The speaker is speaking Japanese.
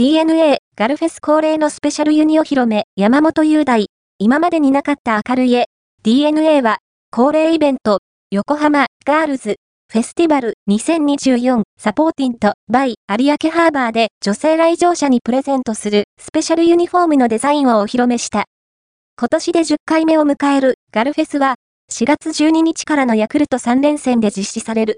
DNA ガルフェス恒例のスペシャルユニお披露目山本雄大。今までになかった明るい絵。DNA は恒例イベント横浜ガールズフェスティバル2024サポーティントバイ有明ハーバーで女性来場者にプレゼントするスペシャルユニフォームのデザインをお披露目した。今年で10回目を迎えるガルフェスは4月12日からのヤクルト3連戦で実施される。